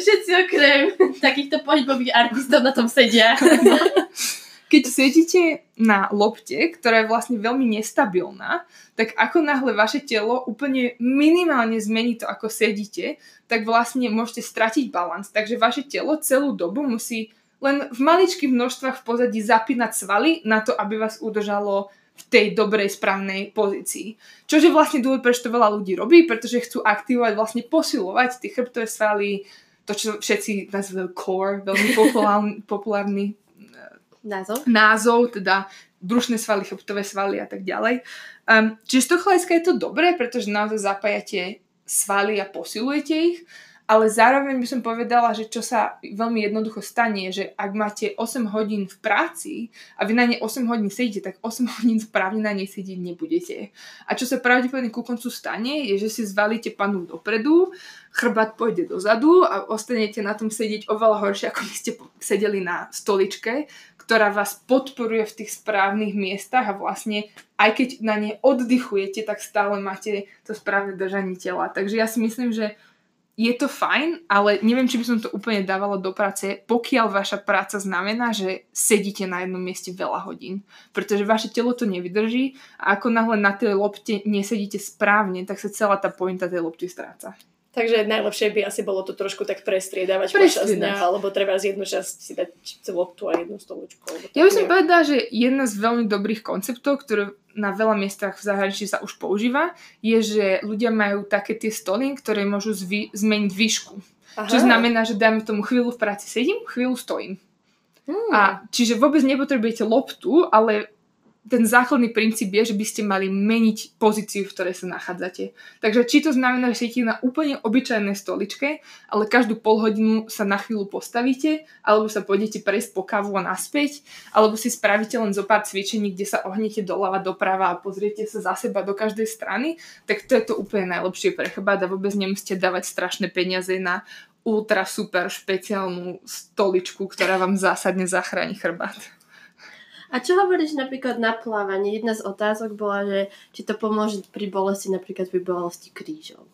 všetci okrem takýchto pohybových artistov na tom sedia. keď sedíte na lopte, ktorá je vlastne veľmi nestabilná, tak ako náhle vaše telo úplne minimálne zmení to, ako sedíte, tak vlastne môžete stratiť balans. Takže vaše telo celú dobu musí len v maličkých množstvách v pozadí zapínať svaly na to, aby vás udržalo v tej dobrej, správnej pozícii. Čože vlastne dôvod, prečo to veľa ľudí robí, pretože chcú aktivovať, vlastne posilovať tie chrbtové svaly, to, čo všetci nazývajú core, veľmi populárny, populárny názov. názov, teda brušné svaly, chrbtové svaly a tak ďalej. Um, čiže z toho hľadiska je to dobré, pretože naozaj zapájate svaly a posilujete ich, ale zároveň by som povedala, že čo sa veľmi jednoducho stane, že ak máte 8 hodín v práci a vy na ne 8 hodín sedíte, tak 8 hodín správne na nej sedieť nebudete. A čo sa pravdepodobne ku koncu stane, je, že si zvalíte panu dopredu, chrbát pôjde dozadu a ostanete na tom sedieť oveľa horšie, ako by ste sedeli na stoličke, ktorá vás podporuje v tých správnych miestach a vlastne aj keď na ne oddychujete, tak stále máte to správne držanie tela. Takže ja si myslím, že je to fajn, ale neviem, či by som to úplne dávala do práce, pokiaľ vaša práca znamená, že sedíte na jednom mieste veľa hodín. Pretože vaše telo to nevydrží a ako náhle na tej lopte nesedíte správne, tak sa celá tá pointa tej lopty stráca. Takže najlepšie by asi bolo to trošku tak prestriedávať počas dňa, alebo treba z jednu časť si dať loptu a jednu stoličku. Ja by som povedala, že jedna z veľmi dobrých konceptov, ktoré na veľa miestach v zahraničí sa už používa, je, že ľudia majú také tie stoly, ktoré môžu zvy, zmeniť výšku. Aha. Čo znamená, že dajme tomu chvíľu v práci sedím, chvíľu stojím. Hmm. A čiže vôbec nepotrebujete loptu, ale ten základný princíp je, že by ste mali meniť pozíciu, v ktorej sa nachádzate. Takže či to znamená, že sedíte na úplne obyčajnej stoličke, ale každú pol hodinu sa na chvíľu postavíte, alebo sa pôjdete prejsť po kávu a naspäť, alebo si spravíte len zo pár cvičení, kde sa ohnete doľava, doprava a pozriete sa za seba do každej strany, tak to je to úplne najlepšie pre chrbát a vôbec nemusíte dávať strašné peniaze na ultra super špeciálnu stoličku, ktorá vám zásadne zachráni chrbát. A čo hovoríš napríklad na plávanie? Jedna z otázok bola, že či to pomôže pri bolesti napríklad pri bolesti krížov.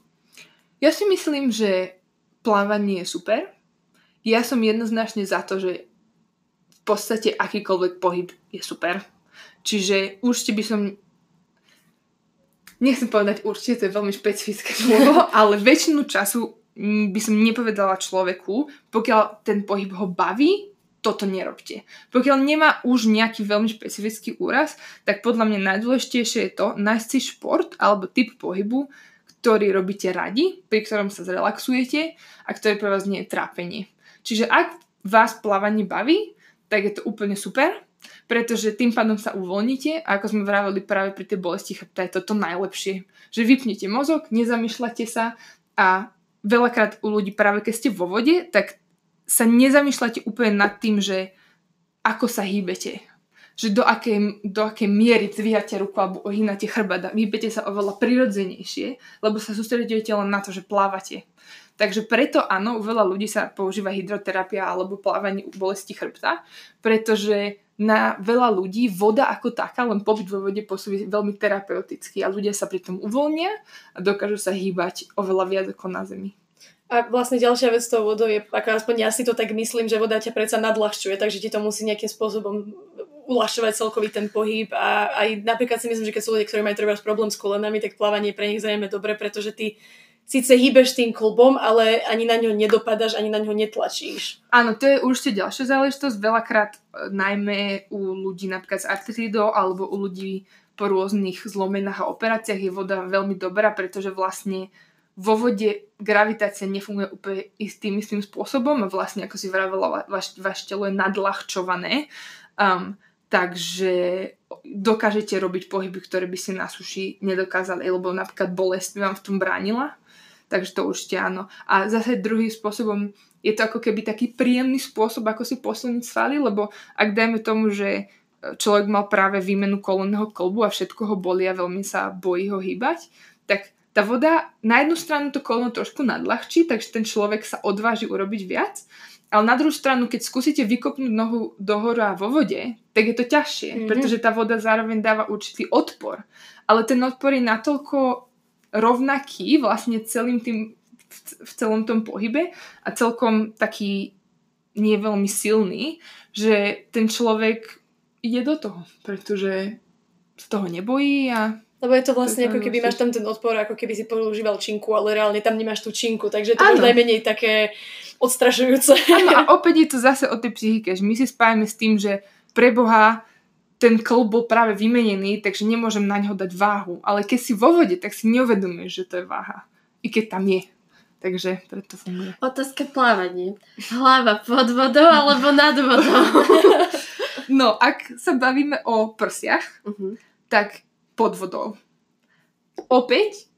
Ja si myslím, že plávanie je super. Ja som jednoznačne za to, že v podstate akýkoľvek pohyb je super. Čiže určite by som nechcem povedať určite, to je veľmi špecifické slovo, ale väčšinu času by som nepovedala človeku, pokiaľ ten pohyb ho baví, toto nerobte. Pokiaľ nemá už nejaký veľmi špecifický úraz, tak podľa mňa najdôležitejšie je to nájsť si šport alebo typ pohybu, ktorý robíte radi, pri ktorom sa zrelaxujete a ktorý pre vás nie je trápenie. Čiže ak vás plávanie baví, tak je to úplne super, pretože tým pádom sa uvoľnite a ako sme vravili práve pri tej bolesti chrbta je toto najlepšie, že vypnete mozog, nezamýšľate sa a veľakrát u ľudí práve keď ste vo vode, tak sa nezamýšľate úplne nad tým, že ako sa hýbete. Že do akej, do akej miery dvíhate ruku alebo ohýnate chrbát hýbete sa oveľa prirodzenejšie, lebo sa sústredujete len na to, že plávate. Takže preto áno, veľa ľudí sa používa hydroterapia alebo plávanie u bolesti chrbta, pretože na veľa ľudí voda ako taká, len pobyt vo vode pôsobí veľmi terapeuticky a ľudia sa pri tom uvoľnia a dokážu sa hýbať oveľa viac ako na zemi. A vlastne ďalšia vec s tou vodou je, ako aspoň ja si to tak myslím, že voda ťa predsa nadľahčuje, takže ti to musí nejakým spôsobom uľahčovať celkový ten pohyb a aj napríklad si myslím, že keď sú ľudia, ktorí majú treba problém s kolenami, tak plávanie pre nich zrejme dobre, pretože ty síce hýbeš tým klubom, ale ani na ňo nedopadaš, ani na ňo netlačíš. Áno, to je určite ďalšia záležitosť. Veľakrát e, najmä u ľudí napríklad s artritidou alebo u ľudí po rôznych zlomenách a operáciách je voda veľmi dobrá, pretože vlastne vo vode gravitácia nefunguje úplne istým istým spôsobom a vlastne, ako si vravela, vaš, vaš telo je nadľahčované. Um, takže dokážete robiť pohyby, ktoré by ste na suši nedokázali, lebo napríklad bolesť vám v tom bránila. Takže to určite áno. A zase druhým spôsobom je to ako keby taký príjemný spôsob, ako si posilniť svaly, lebo ak dajme tomu, že človek mal práve výmenu kolenného kolbu a všetko ho boli a veľmi sa bojí ho hýbať, tak tá voda na jednu stranu to kolno trošku nadľahčí, takže ten človek sa odváži urobiť viac, ale na druhú stranu, keď skúsite vykopnúť nohu dohoru a vo vode, tak je to ťažšie, mm-hmm. pretože tá voda zároveň dáva určitý odpor. Ale ten odpor je natoľko rovnaký vlastne celým tým, v celom tom pohybe a celkom taký nie veľmi silný, že ten človek ide do toho, pretože z toho nebojí a lebo je to vlastne to ako keby máš tam ten odpor, ako keby si používal činku, ale reálne tam nemáš tú činku, takže to je najmenej také odstrašujúce. Áno, a opäť je to zase o tej psychike, že my si spájame s tým, že pre Boha ten klb bol práve vymenený, takže nemôžem na ňo dať váhu. Ale keď si vo vode, tak si neuvedomuješ, že to je váha. I keď tam je. Takže preto funguje. Otázka plávanie. Hlava pod vodou alebo nad vodou? no, ak sa bavíme o prsiach, uh-huh. tak pod vodou. Opäť,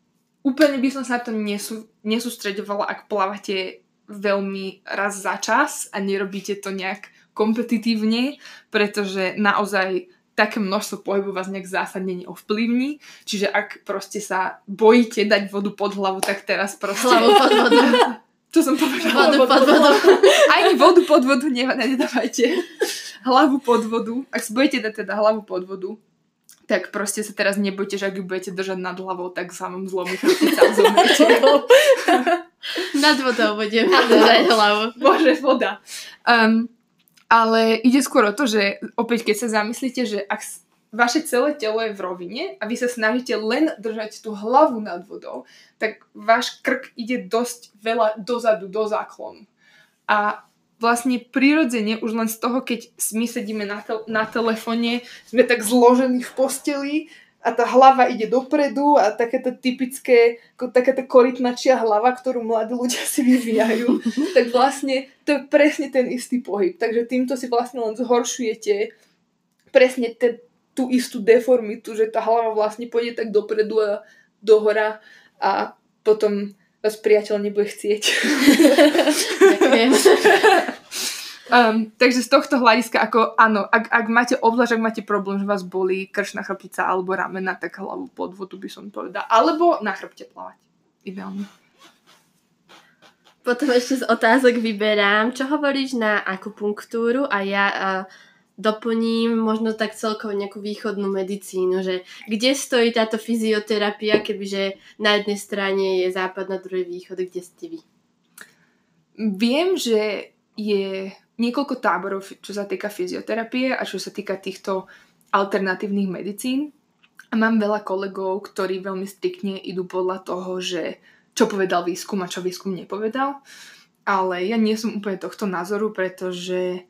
úplne by som sa na to nesú, nesústredovala, ak plávate veľmi raz za čas a nerobíte to nejak kompetitívne, pretože naozaj také množstvo pohybu vás nejak zásadne neovplyvní. Čiže ak proste sa bojíte dať vodu pod hlavu, tak teraz proste... Hlavu pod vodu. Čo som povedala? Vodu pod vodu. Ani vodu pod vodu nedávajte. Hlavu pod vodu. Ak sa bojíte dať teda hlavu pod vodu, tak proste sa teraz nebojte, že ak ju budete držať nad hlavou, tak sa vám zlomí chrbtica Nad vodou budem držať hlavu. Bože, voda. Um, ale ide skôr o to, že opäť keď sa zamyslíte, že ak vaše celé telo je v rovine a vy sa snažíte len držať tú hlavu nad vodou, tak váš krk ide dosť veľa dozadu, do záklonu. A vlastne prirodzene už len z toho, keď my sedíme na, te- na telefóne, sme tak zložení v posteli a tá hlava ide dopredu a takéto typické, takáto korytnačia hlava, ktorú mladí ľudia si vyvíjajú, tak vlastne to je presne ten istý pohyb. Takže týmto si vlastne len zhoršujete presne te, tú istú deformitu, že tá hlava vlastne pôjde tak dopredu a dohora a potom vás priateľ nebude chcieť. Ďakujem. um, takže z tohto hľadiska, ako áno, ak, ak máte obzvlášť, ak máte problém, že vás bolí kršná chrbtica alebo ramena, tak hlavu pod vodu by som povedala. Alebo na chrbte plávať. Ideálne. Potom ešte z otázok vyberám, čo hovoríš na akupunktúru a ja uh, doplním možno tak celkovo nejakú východnú medicínu, že kde stojí táto fyzioterapia, kebyže na jednej strane je západ, na druhej východ, kde ste vy? Viem, že je niekoľko táborov, čo sa týka fyzioterapie a čo sa týka týchto alternatívnych medicín. A mám veľa kolegov, ktorí veľmi striktne idú podľa toho, že čo povedal výskum a čo výskum nepovedal. Ale ja nie som úplne tohto názoru, pretože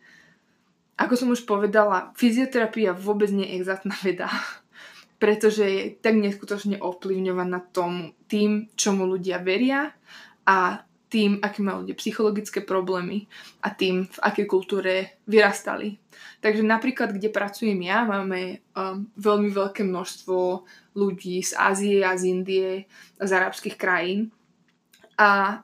ako som už povedala, fyzioterapia vôbec nie je exaktná veda, pretože je tak neskutočne ovplyvňovaná tom, tým, čomu ľudia veria a tým, aké majú ľudia psychologické problémy a tým, v akej kultúre vyrastali. Takže napríklad, kde pracujem ja, máme um, veľmi veľké množstvo ľudí z Ázie a z Indie, z arabských krajín. A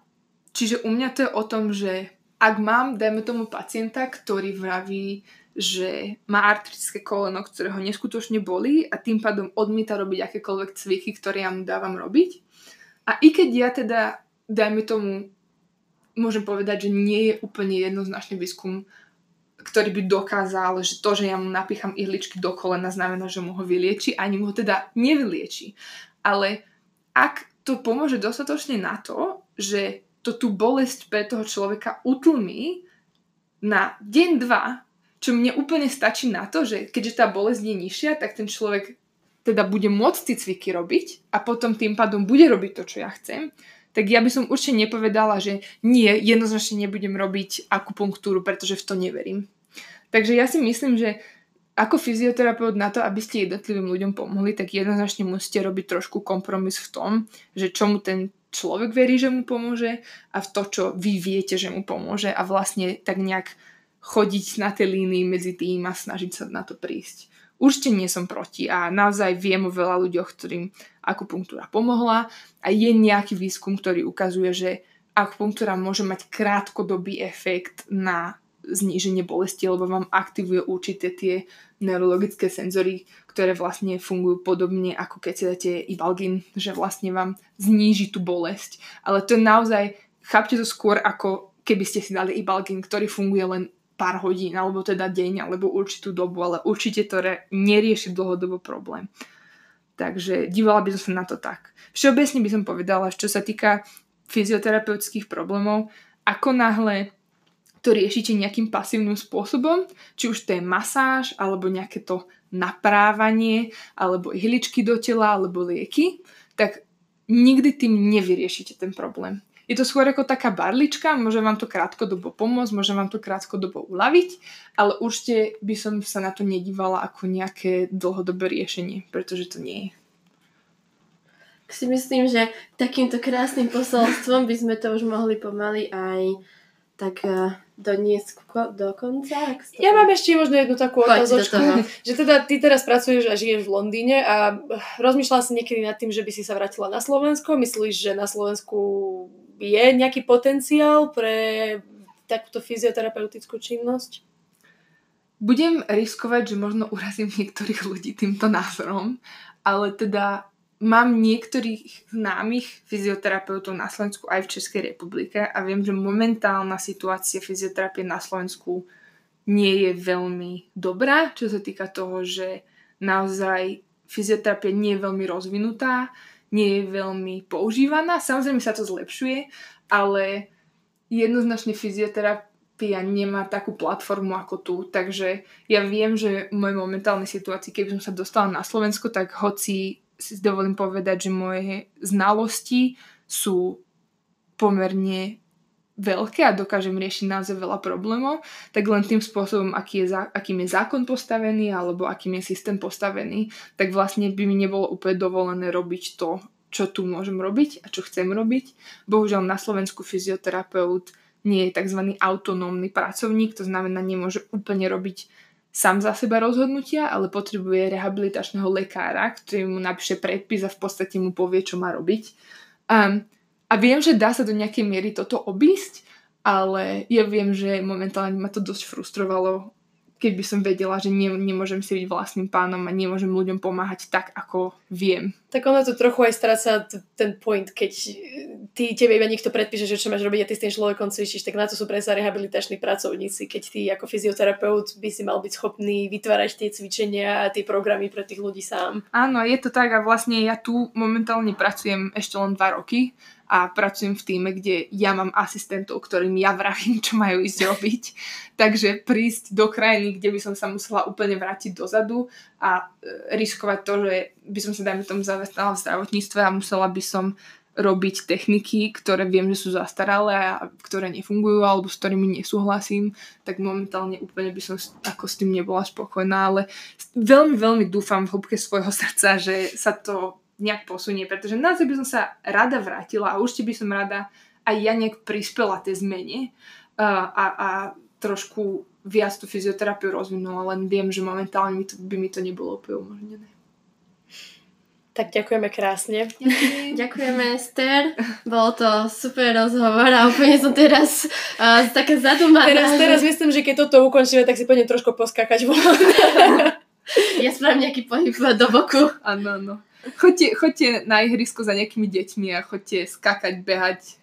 čiže u mňa to je o tom, že ak mám, dajme tomu pacienta, ktorý vraví, že má artrické koleno, ktoré ho neskutočne bolí a tým pádom odmieta robiť akékoľvek cviky, ktoré ja mu dávam robiť. A i keď ja teda, dajme tomu, môžem povedať, že nie je úplne jednoznačný výskum, ktorý by dokázal, že to, že ja mu napícham ihličky do kolena, znamená, že mu ho vylieči, ani mu ho teda nevylieči. Ale ak to pomôže dostatočne na to, že to tú bolesť pre toho človeka utlmí na deň, dva, čo mne úplne stačí na to, že keďže tá bolesť je nižšia, tak ten človek teda bude môcť tie cviky robiť a potom tým pádom bude robiť to, čo ja chcem, tak ja by som určite nepovedala, že nie, jednoznačne nebudem robiť akupunktúru, pretože v to neverím. Takže ja si myslím, že ako fyzioterapeut na to, aby ste jednotlivým ľuďom pomohli, tak jednoznačne musíte robiť trošku kompromis v tom, že čomu ten človek verí, že mu pomôže a v to, čo vy viete, že mu pomôže a vlastne tak nejak chodiť na tej línii medzi tým a snažiť sa na to prísť. Určite nie som proti a naozaj viem o veľa ľuďoch, ktorým akupunktúra pomohla a je nejaký výskum, ktorý ukazuje, že akupunktúra môže mať krátkodobý efekt na zníženie bolesti, lebo vám aktivuje určité tie neurologické senzory, ktoré vlastne fungujú podobne ako keď si dáte ibalgin, že vlastne vám zníži tú bolesť. Ale to je naozaj, chápte to skôr ako keby ste si dali ibalgin, ktorý funguje len pár hodín, alebo teda deň, alebo určitú dobu, ale určite to re- nerieši dlhodobo problém. Takže dívala by som sa na to tak. Všeobecne by som povedala, čo sa týka fyzioterapeutických problémov, ako náhle to riešite nejakým pasívnym spôsobom, či už to je masáž, alebo nejaké to naprávanie, alebo ihličky do tela, alebo lieky, tak nikdy tým nevyriešite ten problém. Je to skôr ako taká barlička, môže vám to krátkodobo pomôcť, môže vám to krátkodobo uľaviť, ale určite by som sa na to nedívala ako nejaké dlhodobé riešenie, pretože to nie je. Si myslím, že takýmto krásnym posolstvom by sme to už mohli pomaly aj tak uh, doniesť do konca. Ja mám ešte možno jednu takú otázočku, že teda ty teraz pracuješ a žiješ v Londýne a rozmýšľala si niekedy nad tým, že by si sa vrátila na Slovensko? Myslíš, že na Slovensku je nejaký potenciál pre takúto fyzioterapeutickú činnosť? Budem riskovať, že možno urazím niektorých ľudí týmto názorom, ale teda mám niektorých známych fyzioterapeutov na Slovensku aj v Českej republike a viem, že momentálna situácia fyzioterapie na Slovensku nie je veľmi dobrá, čo sa týka toho, že naozaj fyzioterapia nie je veľmi rozvinutá nie je veľmi používaná. Samozrejme sa to zlepšuje, ale jednoznačne fyzioterapia nemá takú platformu ako tu, takže ja viem, že v mojej momentálnej situácii, keby som sa dostala na Slovensko, tak hoci si dovolím povedať, že moje znalosti sú pomerne veľké a dokážem riešiť naozaj veľa problémov, tak len tým spôsobom, aký je, akým je zákon postavený alebo akým je systém postavený, tak vlastne by mi nebolo úplne dovolené robiť to, čo tu môžem robiť a čo chcem robiť. Bohužiaľ na Slovensku fyzioterapeut nie je tzv. autonómny pracovník, to znamená nemôže úplne robiť sám za seba rozhodnutia, ale potrebuje rehabilitačného lekára, ktorý mu napíše predpis a v podstate mu povie, čo má robiť. Um, a viem, že dá sa do nejakej miery toto obísť, ale ja viem, že momentálne ma to dosť frustrovalo, keď by som vedela, že ne, nemôžem si byť vlastným pánom a nemôžem ľuďom pomáhať tak, ako viem. Tak ono to trochu aj stráca ten point, keď ty, tebe iba niekto predpíše, že čo máš robiť a ty s tým človekom cvičíš, tak na to sú predsa rehabilitační pracovníci, keď ty ako fyzioterapeut by si mal byť schopný vytvárať tie cvičenia a tie programy pre tých ľudí sám. Áno, je to tak a vlastne ja tu momentálne pracujem ešte len dva roky a pracujem v týme, kde ja mám asistentov, ktorým ja vravím, čo majú ísť robiť. Takže prísť do krajiny, kde by som sa musela úplne vrátiť dozadu a e, riskovať to, že by som sa, dajme tomu, zamestnala v zdravotníctve a musela by som robiť techniky, ktoré viem, že sú zastaralé a ktoré nefungujú alebo s ktorými nesúhlasím, tak momentálne úplne by som ako s tým nebola spokojná, ale veľmi, veľmi dúfam v hĺbke svojho srdca, že sa to nejak posunie, pretože naozaj by som sa rada vrátila a určite by som rada aj ja nejak prispela tej zmene a, a, a trošku viac tú fyzioterapiu rozvinula, len viem, že momentálne by, to, by mi to nebolo úplne umožnené. Tak ďakujeme krásne. Ďakujeme, Ester. Bolo to super rozhovor a úplne som teraz uh, taká zadumaná. Teraz, teraz myslím, že keď toto ukončíme, tak si poďme trošku poskakať ja spravím nejaký pohyb do boku. Áno, áno. Choďte, choďte na ihrisko za nejakými deťmi a choďte skakať, behať,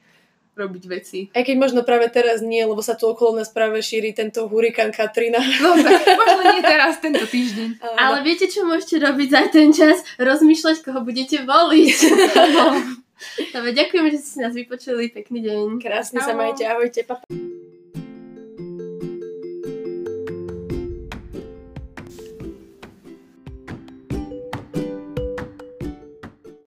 robiť veci. Aj keď možno práve teraz nie, lebo sa tu okolo nás práve šíri tento hurikán Katrina. No tak možno nie teraz, tento týždeň. Ale viete, čo môžete robiť za ten čas? Rozmýšľať, koho budete voliť. Dobre, ďakujeme, že ste si nás vypočuli. Pekný deň. Krásne sa majte. Ahojte. Papa.